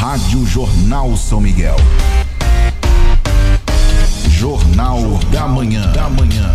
Rádio Jornal São Miguel. Jornal, Jornal da Manhã. Da Manhã.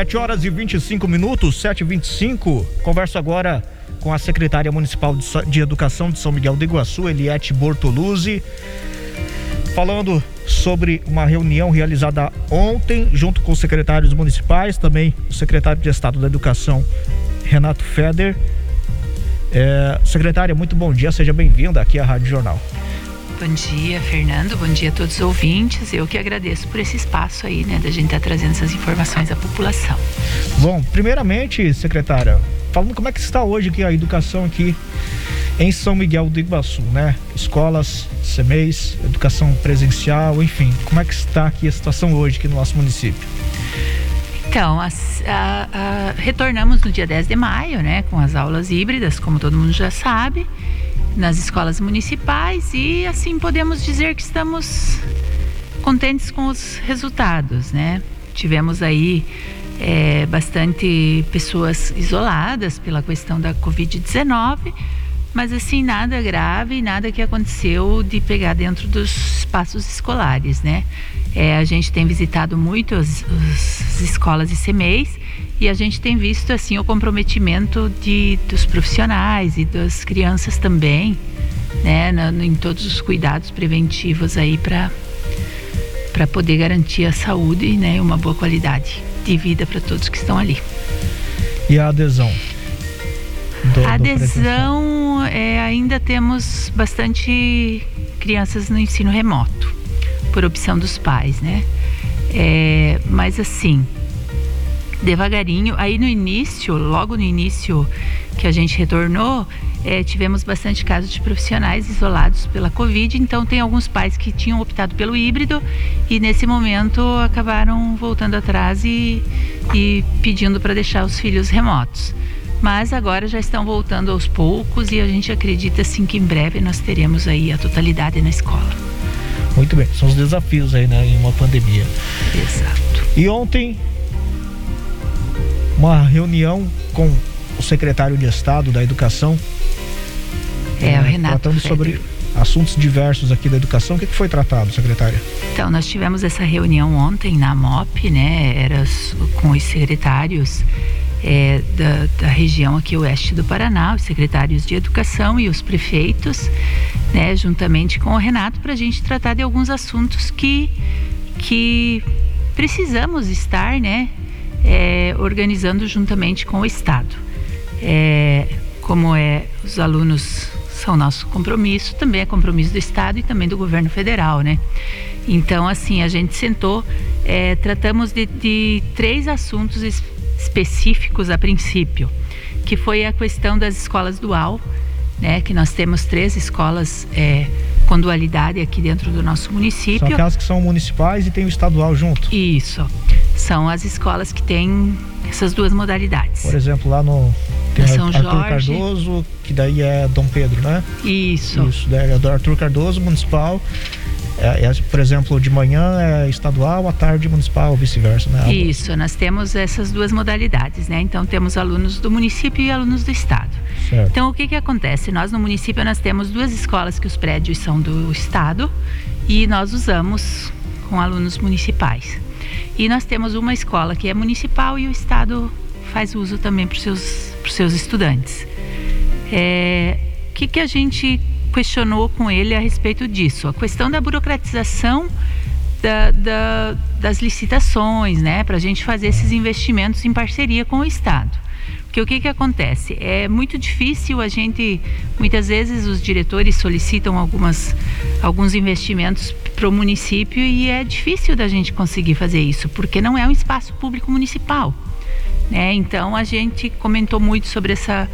7 horas e 25 minutos, 7 e 25 Converso agora com a secretária municipal de Educação de São Miguel do Iguaçu, Eliette Bortoluzzi, falando sobre uma reunião realizada ontem, junto com os secretários municipais, também o secretário de Estado da Educação, Renato Feder. É, secretária, muito bom dia, seja bem-vinda aqui à Rádio Jornal. Bom dia, Fernando. Bom dia a todos os ouvintes. Eu que agradeço por esse espaço aí, né, da gente estar tá trazendo essas informações à população. Bom, primeiramente, secretária, falando como é que está hoje aqui a educação aqui em São Miguel do Iguaçu, né? Escolas, CMEs, educação presencial, enfim, como é que está aqui a situação hoje aqui no nosso município? Então, as, a, a, retornamos no dia 10 de maio, né, com as aulas híbridas, como todo mundo já sabe nas escolas municipais e assim podemos dizer que estamos contentes com os resultados, né? Tivemos aí é, bastante pessoas isoladas pela questão da Covid-19, mas assim nada grave, nada que aconteceu de pegar dentro dos espaços escolares, né? É, a gente tem visitado muito as, as escolas e CMEs e a gente tem visto assim o comprometimento de, dos profissionais e das crianças também, né, em todos os cuidados preventivos aí para para poder garantir a saúde, né, e uma boa qualidade de vida para todos que estão ali. E a adesão? Adesão é, ainda temos bastante crianças no ensino remoto, por opção dos pais, né? É, mas assim, devagarinho. Aí no início, logo no início que a gente retornou, é, tivemos bastante casos de profissionais isolados pela Covid, então tem alguns pais que tinham optado pelo híbrido e nesse momento acabaram voltando atrás e, e pedindo para deixar os filhos remotos. Mas agora já estão voltando aos poucos e a gente acredita assim que em breve nós teremos aí a totalidade na escola. Muito bem, são os desafios aí, né, em uma pandemia. Exato. E ontem uma reunião com o secretário de Estado da Educação. É, o Renato. Tratando sobre assuntos diversos aqui da educação. O que foi tratado, secretária? Então, nós tivemos essa reunião ontem na MOP, né? Era com os secretários é, da, da, região aqui oeste do Paraná, os secretários de educação e os prefeitos, né? Juntamente com o Renato, para a gente tratar de alguns assuntos que, que precisamos estar, né? é, organizando juntamente com o Estado. É, como é os alunos são nosso compromisso, também é compromisso do Estado e também do governo federal, né? Então, assim, a gente sentou, é, tratamos de, de três assuntos es específicos a princípio, que foi a questão das escolas dual, né? Que nós temos três escolas é, com dualidade aqui dentro do nosso município. São aquelas que são municipais e tem o estadual junto. Isso são as escolas que têm essas duas modalidades. Por exemplo, lá no tem São Arthur Jorge. Cardoso, que daí é Dom Pedro, né? Isso. Isso, daí é do Arthur Cardoso, municipal. É, é, por exemplo, de manhã é estadual, à tarde municipal, ou vice-versa, né? Isso, nós temos essas duas modalidades, né? Então temos alunos do município e alunos do estado. Certo. Então o que que acontece? Nós no município nós temos duas escolas que os prédios são do estado e nós usamos com alunos municipais. E nós temos uma escola que é municipal e o Estado faz uso também para os seus, seus estudantes. O é, que, que a gente questionou com ele a respeito disso? A questão da burocratização da, da, das licitações, né? Para a gente fazer esses investimentos em parceria com o Estado. Porque o que, que acontece? É muito difícil a gente, muitas vezes os diretores solicitam algumas, alguns investimentos para o município e é difícil da gente conseguir fazer isso, porque não é um espaço público municipal. Né? Então a gente comentou muito sobre essa,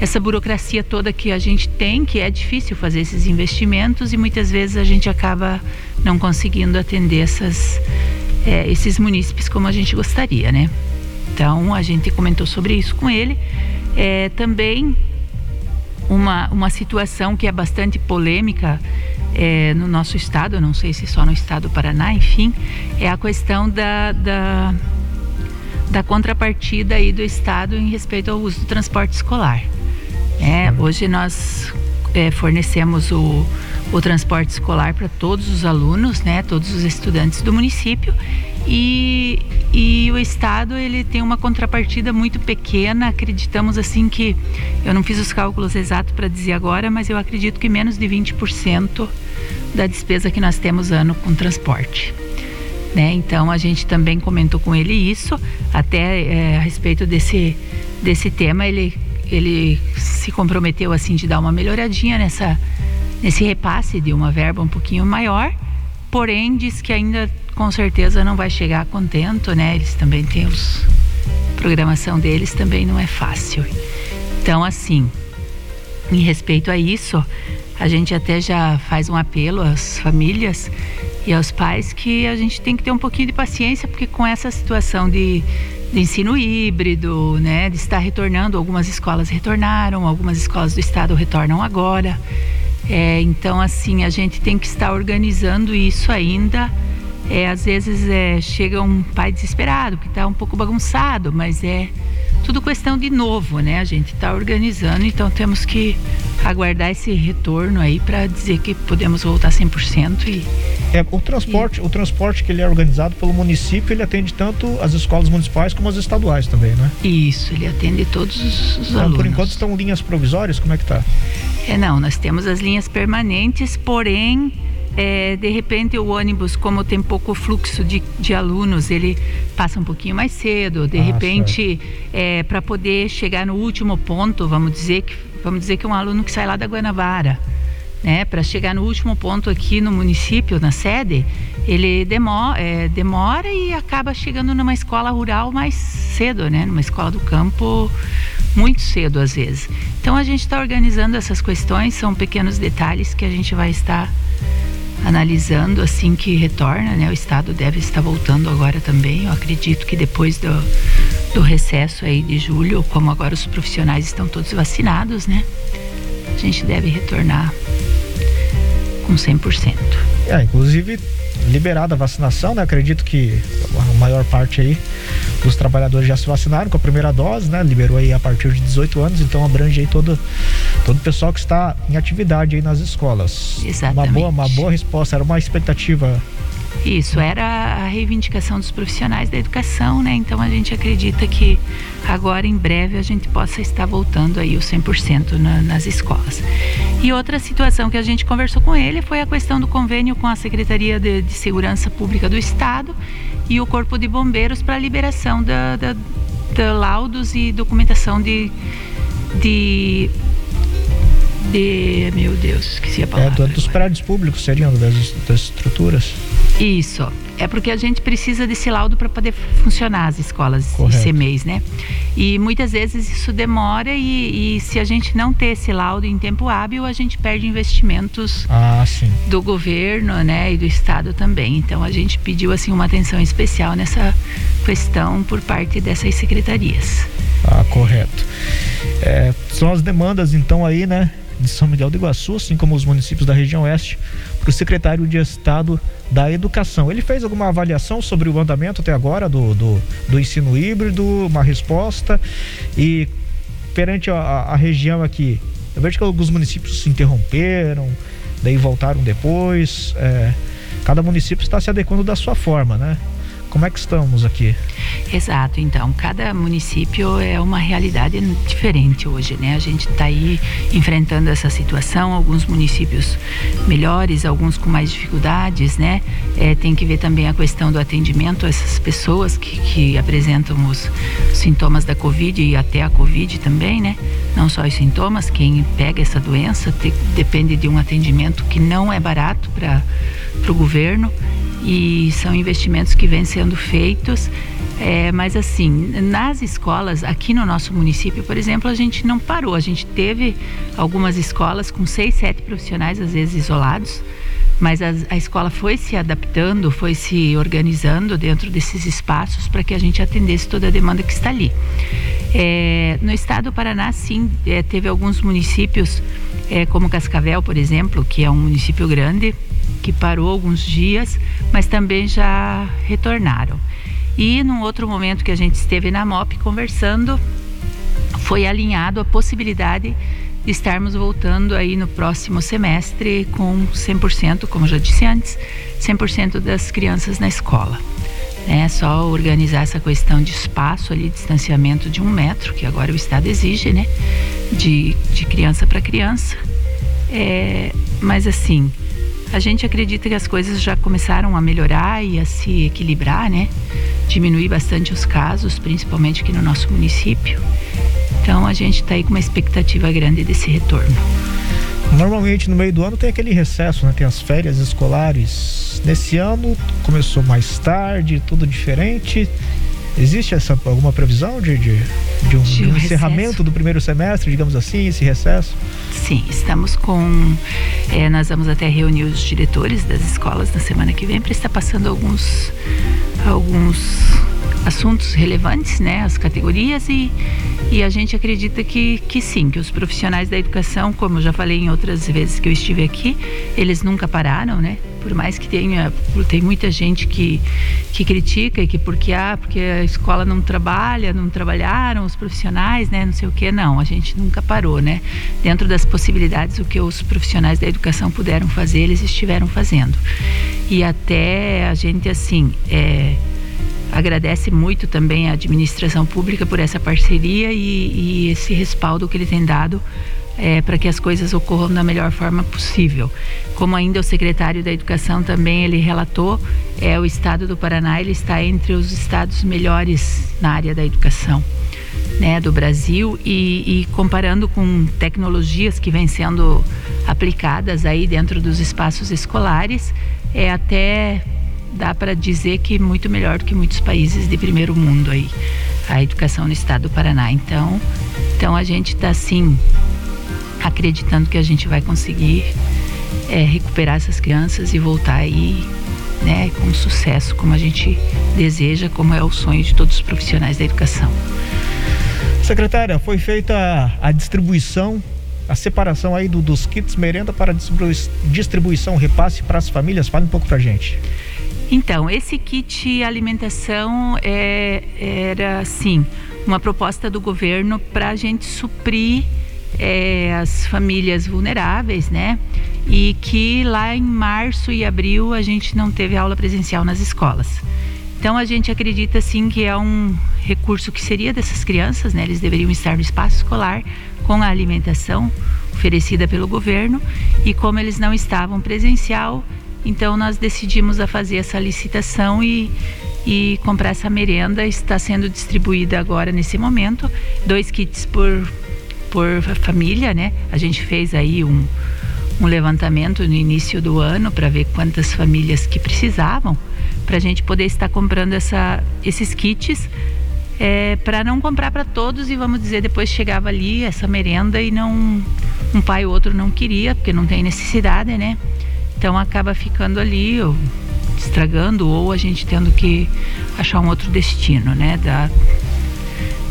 essa burocracia toda que a gente tem, que é difícil fazer esses investimentos e muitas vezes a gente acaba não conseguindo atender essas é, esses munícipes como a gente gostaria, né? Então a gente comentou sobre isso com ele. É, também uma, uma situação que é bastante polêmica é, no nosso estado, não sei se só no estado do Paraná, enfim, é a questão da, da, da contrapartida aí do estado em respeito ao uso do transporte escolar. É, hoje nós é, fornecemos o, o transporte escolar para todos os alunos, né, todos os estudantes do município e, e o Estado ele tem uma contrapartida muito pequena. Acreditamos assim que eu não fiz os cálculos exatos para dizer agora, mas eu acredito que menos de 20% da despesa que nós temos ano com transporte. Né? Então a gente também comentou com ele isso, até é, a respeito desse, desse tema, ele, ele se comprometeu assim de dar uma melhoradinha nessa, nesse repasse de uma verba um pouquinho maior, porém diz que ainda com certeza não vai chegar contento, né? Eles também têm os programação deles também não é fácil. Então, assim, em respeito a isso, a gente até já faz um apelo às famílias e aos pais que a gente tem que ter um pouquinho de paciência, porque com essa situação de, ensino híbrido, né, estar retornando, algumas escolas retornaram, algumas escolas do estado retornam agora. É, então, assim, a gente tem que estar organizando isso ainda é, às vezes é, chega um pai desesperado, que está um pouco bagunçado, mas é tudo questão de novo, né? A gente está organizando, então temos que aguardar esse retorno aí para dizer que podemos voltar 100% e é, o transporte, e... o transporte que ele é organizado pelo município, ele atende tanto as escolas municipais como as estaduais também, né? Isso, ele atende todos os, os então, alunos. Por enquanto estão linhas provisórias, como é que tá? É, não, nós temos as linhas permanentes, porém é, de repente o ônibus, como tem pouco fluxo de, de alunos, ele passa um pouquinho mais cedo. De ah, repente, é, para poder chegar no último ponto, vamos dizer que vamos dizer que um aluno que sai lá da Guanabara, né, para chegar no último ponto aqui no município, na sede, ele demora, é, demora e acaba chegando numa escola rural mais cedo, né, numa escola do campo muito cedo às vezes. Então a gente está organizando essas questões, são pequenos detalhes que a gente vai estar analisando assim que retorna, né? O estado deve estar voltando agora também. Eu acredito que depois do, do recesso aí de julho, como agora os profissionais estão todos vacinados, né? A gente deve retornar com 100%. É, inclusive liberada a vacinação, né? Acredito que a maior parte aí dos trabalhadores já se vacinaram com a primeira dose, né? Liberou aí a partir de 18 anos, então abrange aí todo todo o pessoal que está em atividade aí nas escolas. Exatamente. Uma boa, uma boa resposta, era uma expectativa isso, era a reivindicação dos profissionais da educação, né? Então a gente acredita que agora em breve a gente possa estar voltando aí o 100% na, nas escolas. E outra situação que a gente conversou com ele foi a questão do convênio com a Secretaria de, de Segurança Pública do Estado e o Corpo de Bombeiros para a liberação da, da, da laudos e documentação de, de de. Meu Deus, esqueci a palavra. É, dos prédios públicos seriam das, das estruturas? Isso. É porque a gente precisa desse laudo para poder funcionar as escolas Correto. ICMEIs, né? E muitas vezes isso demora e, e, se a gente não ter esse laudo em tempo hábil, a gente perde investimentos ah, do governo, né, e do estado também. Então a gente pediu assim uma atenção especial nessa questão por parte dessas secretarias. Ah, correto. É, são as demandas então aí, né, de São Miguel do Iguaçu, assim como os municípios da região oeste, para o secretário de Estado da Educação. Ele fez alguma avaliação sobre o andamento até agora do, do, do ensino híbrido, uma resposta e perante a, a, região aqui, eu vejo que alguns municípios se interromperam, daí voltaram depois. É, cada município está se adequando da sua forma, né? Como é que estamos aqui? Exato, então, cada município é uma realidade diferente hoje, né? A gente está aí enfrentando essa situação, alguns municípios melhores, alguns com mais dificuldades, né? É, tem que ver também a questão do atendimento essas pessoas que, que apresentam os sintomas da Covid e até a Covid também, né? Não só os sintomas, quem pega essa doença te, depende de um atendimento que não é barato para o governo e são investimentos que vêm sendo feitos. É, mas assim, nas escolas, aqui no nosso município, por exemplo, a gente não parou. A gente teve algumas escolas com seis, sete profissionais, às vezes isolados, mas a, a, escola foi se adaptando, foi se organizando dentro desses espaços para que a gente atendesse toda a demanda que está ali. É, no estado do Paraná, sim, é, teve alguns municípios, é, como Cascavel, por exemplo, que é um município grande, que parou alguns dias, mas também já retornaram. E num outro momento que a gente esteve na MOP conversando, foi alinhado a possibilidade de estarmos voltando aí no próximo semestre com 100%, como já disse antes, 100% das crianças na escola. É só organizar essa questão de espaço ali, distanciamento de um metro, que agora o Estado exige, né? De, de criança para criança. É, mas assim, a gente acredita que as coisas já começaram a melhorar e a se equilibrar, né? Diminuir bastante os casos, principalmente aqui no nosso município. Então a gente está aí com uma expectativa grande desse retorno. Normalmente no meio do ano tem aquele recesso, né? Tem as férias escolares. Nesse ano começou mais tarde, tudo diferente. Existe essa, alguma previsão de, de, de um, de um encerramento do primeiro semestre, digamos assim, esse recesso? Sim, estamos com. É, nós vamos até reunir os diretores das escolas na semana que vem para estar passando alguns, alguns assuntos relevantes, né, as categorias e, e a gente acredita que, que sim, que os profissionais da educação, como eu já falei em outras vezes que eu estive aqui, eles nunca pararam, né? Por mais que tenha, tem muita gente que, que critica e que porque ah, porque a escola não trabalha, não trabalharam os profissionais, né, não sei o que, não, a gente nunca parou, né? Dentro das possibilidades o que os profissionais da educação puderam fazer, eles estiveram fazendo. E até a gente assim, é, agradece muito também a administração pública por essa parceria e, e esse respaldo que ele tem dado é, para que as coisas ocorram da melhor forma possível. Como ainda o secretário da Educação também ele relatou, é o estado do Paraná ele está entre os estados melhores na área da educação. Né, do Brasil e, e comparando com tecnologias que vêm sendo aplicadas aí dentro dos espaços escolares, é até dá para dizer que muito melhor do que muitos países de primeiro mundo aí, a educação no estado do Paraná. Então, então a gente está sim acreditando que a gente vai conseguir é, recuperar essas crianças e voltar aí né, com sucesso, como a gente deseja, como é o sonho de todos os profissionais da educação. Secretária, foi feita a distribuição, a separação aí do, dos kits merenda para distribuição, repasse para as famílias. Fale um pouco para a gente. Então, esse kit alimentação é, era, assim, uma proposta do governo para a gente suprir é, as famílias vulneráveis, né? E que lá em março e abril a gente não teve aula presencial nas escolas. Então a gente acredita sim que é um recurso que seria dessas crianças, né? Eles deveriam estar no espaço escolar com a alimentação oferecida pelo governo e como eles não estavam presencial, então nós decidimos a fazer essa licitação e, e comprar essa merenda. Está sendo distribuída agora nesse momento, dois kits por, por família, né? A gente fez aí um, um levantamento no início do ano para ver quantas famílias que precisavam, para a gente poder estar comprando essa, esses kits. É, para não comprar para todos e vamos dizer depois chegava ali essa merenda e não um pai ou outro não queria porque não tem necessidade, né? Então acaba ficando ali, ou estragando, ou a gente tendo que achar um outro destino, né? Da,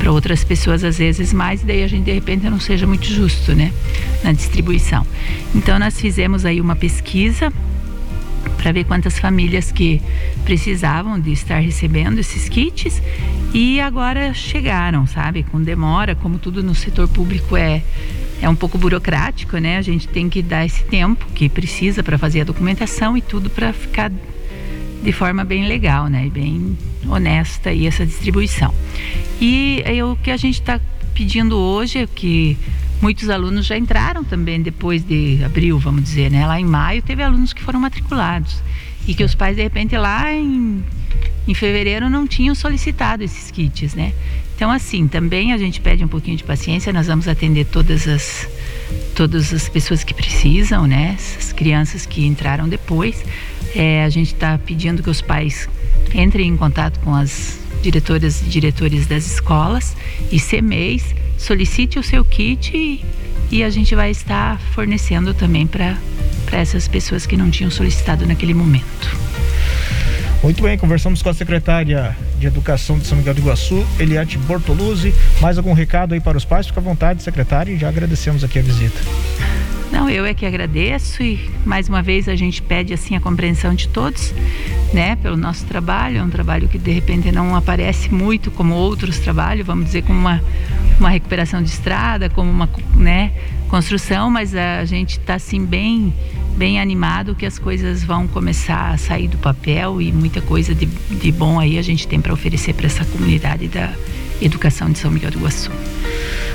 para outras pessoas às vezes mais, e daí a gente de repente não seja muito justo, né? Na distribuição. Então nós fizemos aí uma pesquisa para ver quantas famílias que precisavam de estar recebendo esses kits e agora chegaram, sabe? Com demora, como tudo no setor público é é um pouco burocrático, né? A gente tem que dar esse tempo que precisa para fazer a documentação e tudo para ficar de forma bem legal, né? Bem honesta e essa distribuição. E aí, o que a gente está pedindo hoje é que muitos alunos já entraram também depois de abril, vamos dizer, né? Lá em maio teve alunos que foram matriculados e que os pais de repente lá em, em fevereiro não tinham solicitado esses kits, né? Então, assim, também a gente pede um pouquinho de paciência, nós vamos atender todas as, todas as pessoas que precisam, né? As crianças que entraram depois. É, a gente está pedindo que os pais entrem em contato com as diretoras e diretores das escolas e CMEs, solicite o seu kit e, e a gente vai estar fornecendo também para para essas pessoas que não tinham solicitado naquele momento. Muito bem, conversamos com a secretária de Educação de São Miguel do Iguaçu, Eliette Bortoluzzi. Mais algum recado aí para os pais? Fica à vontade, secretária, e já agradecemos aqui a visita. Não, eu é que agradeço e mais uma vez a gente pede assim a compreensão de todos, né, pelo nosso trabalho, é um trabalho que de repente não aparece muito como outros trabalhos, vamos dizer como uma uma recuperação de estrada, como uma, né, construção, mas a gente está assim bem bem animado que as coisas vão começar a sair do papel e muita coisa de, de bom aí a gente tem para oferecer para essa comunidade da educação de São Miguel do Iguaçu.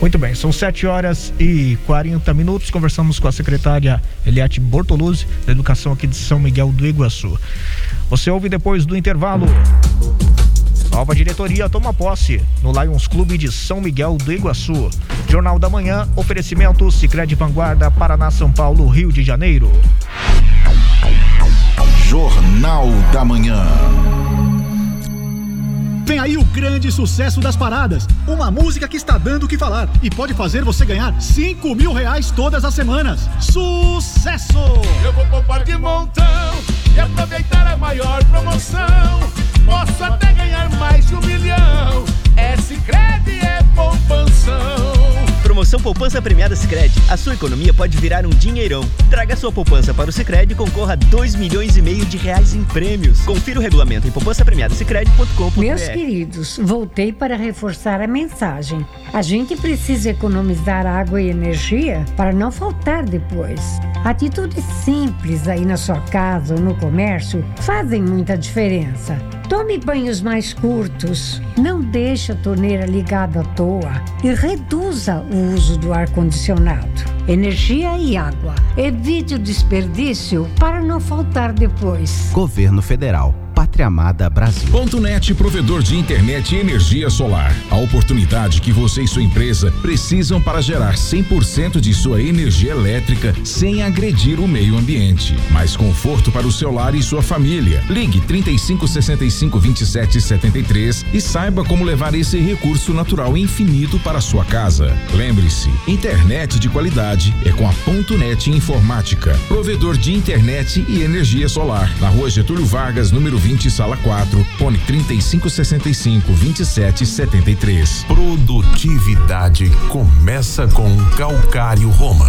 Muito bem, são 7 horas e 40 minutos. Conversamos com a secretária Eliette Bortoluzzi, da Educação aqui de São Miguel do Iguaçu. Você ouve depois do intervalo. Nova diretoria toma posse no Lions Clube de São Miguel do Iguaçu. Jornal da Manhã, oferecimento Sicredi Vanguarda, Paraná, São Paulo, Rio de Janeiro. Jornal da Manhã. Vem aí o grande sucesso das paradas. Uma música que está dando o que falar e pode fazer você ganhar 5 mil reais todas as semanas. Sucesso! Eu vou poupar de montão e aproveitar a maior promoção. Posso até ganhar mais de um milhão. É Sicredi é poupanção. Promoção Poupança Premiada Sicredi. A sua economia pode virar um dinheirão. Traga sua poupança para o Sicredi e concorra a 2 milhões e meio de reais em prêmios. Confira o regulamento em poupancapremiadasicredi.com.br. Meus queridos, voltei para reforçar a mensagem. A gente precisa economizar água e energia para não faltar depois. Atitudes simples aí na sua casa ou no comércio fazem muita diferença. Tome banhos mais curtos, não deixe a torneira ligada à toa e reduza o uso do ar-condicionado. Energia e água. Evite o desperdício para não faltar depois. Governo Federal. Pátria Amada Brasil. Ponto Net, provedor de internet e energia solar. A oportunidade que você e sua empresa precisam para gerar 100% de sua energia elétrica sem agredir o meio ambiente. Mais conforto para o seu lar e sua família. Ligue 35 65 27 73 e saiba como levar esse recurso natural infinito para sua casa. Lembre-se, internet de qualidade é com a Ponto Net Informática, provedor de internet e energia solar. Na rua Getúlio Vargas, número 20 20, sala 4, fone 3565 2773. Produtividade começa com Calcário Roma.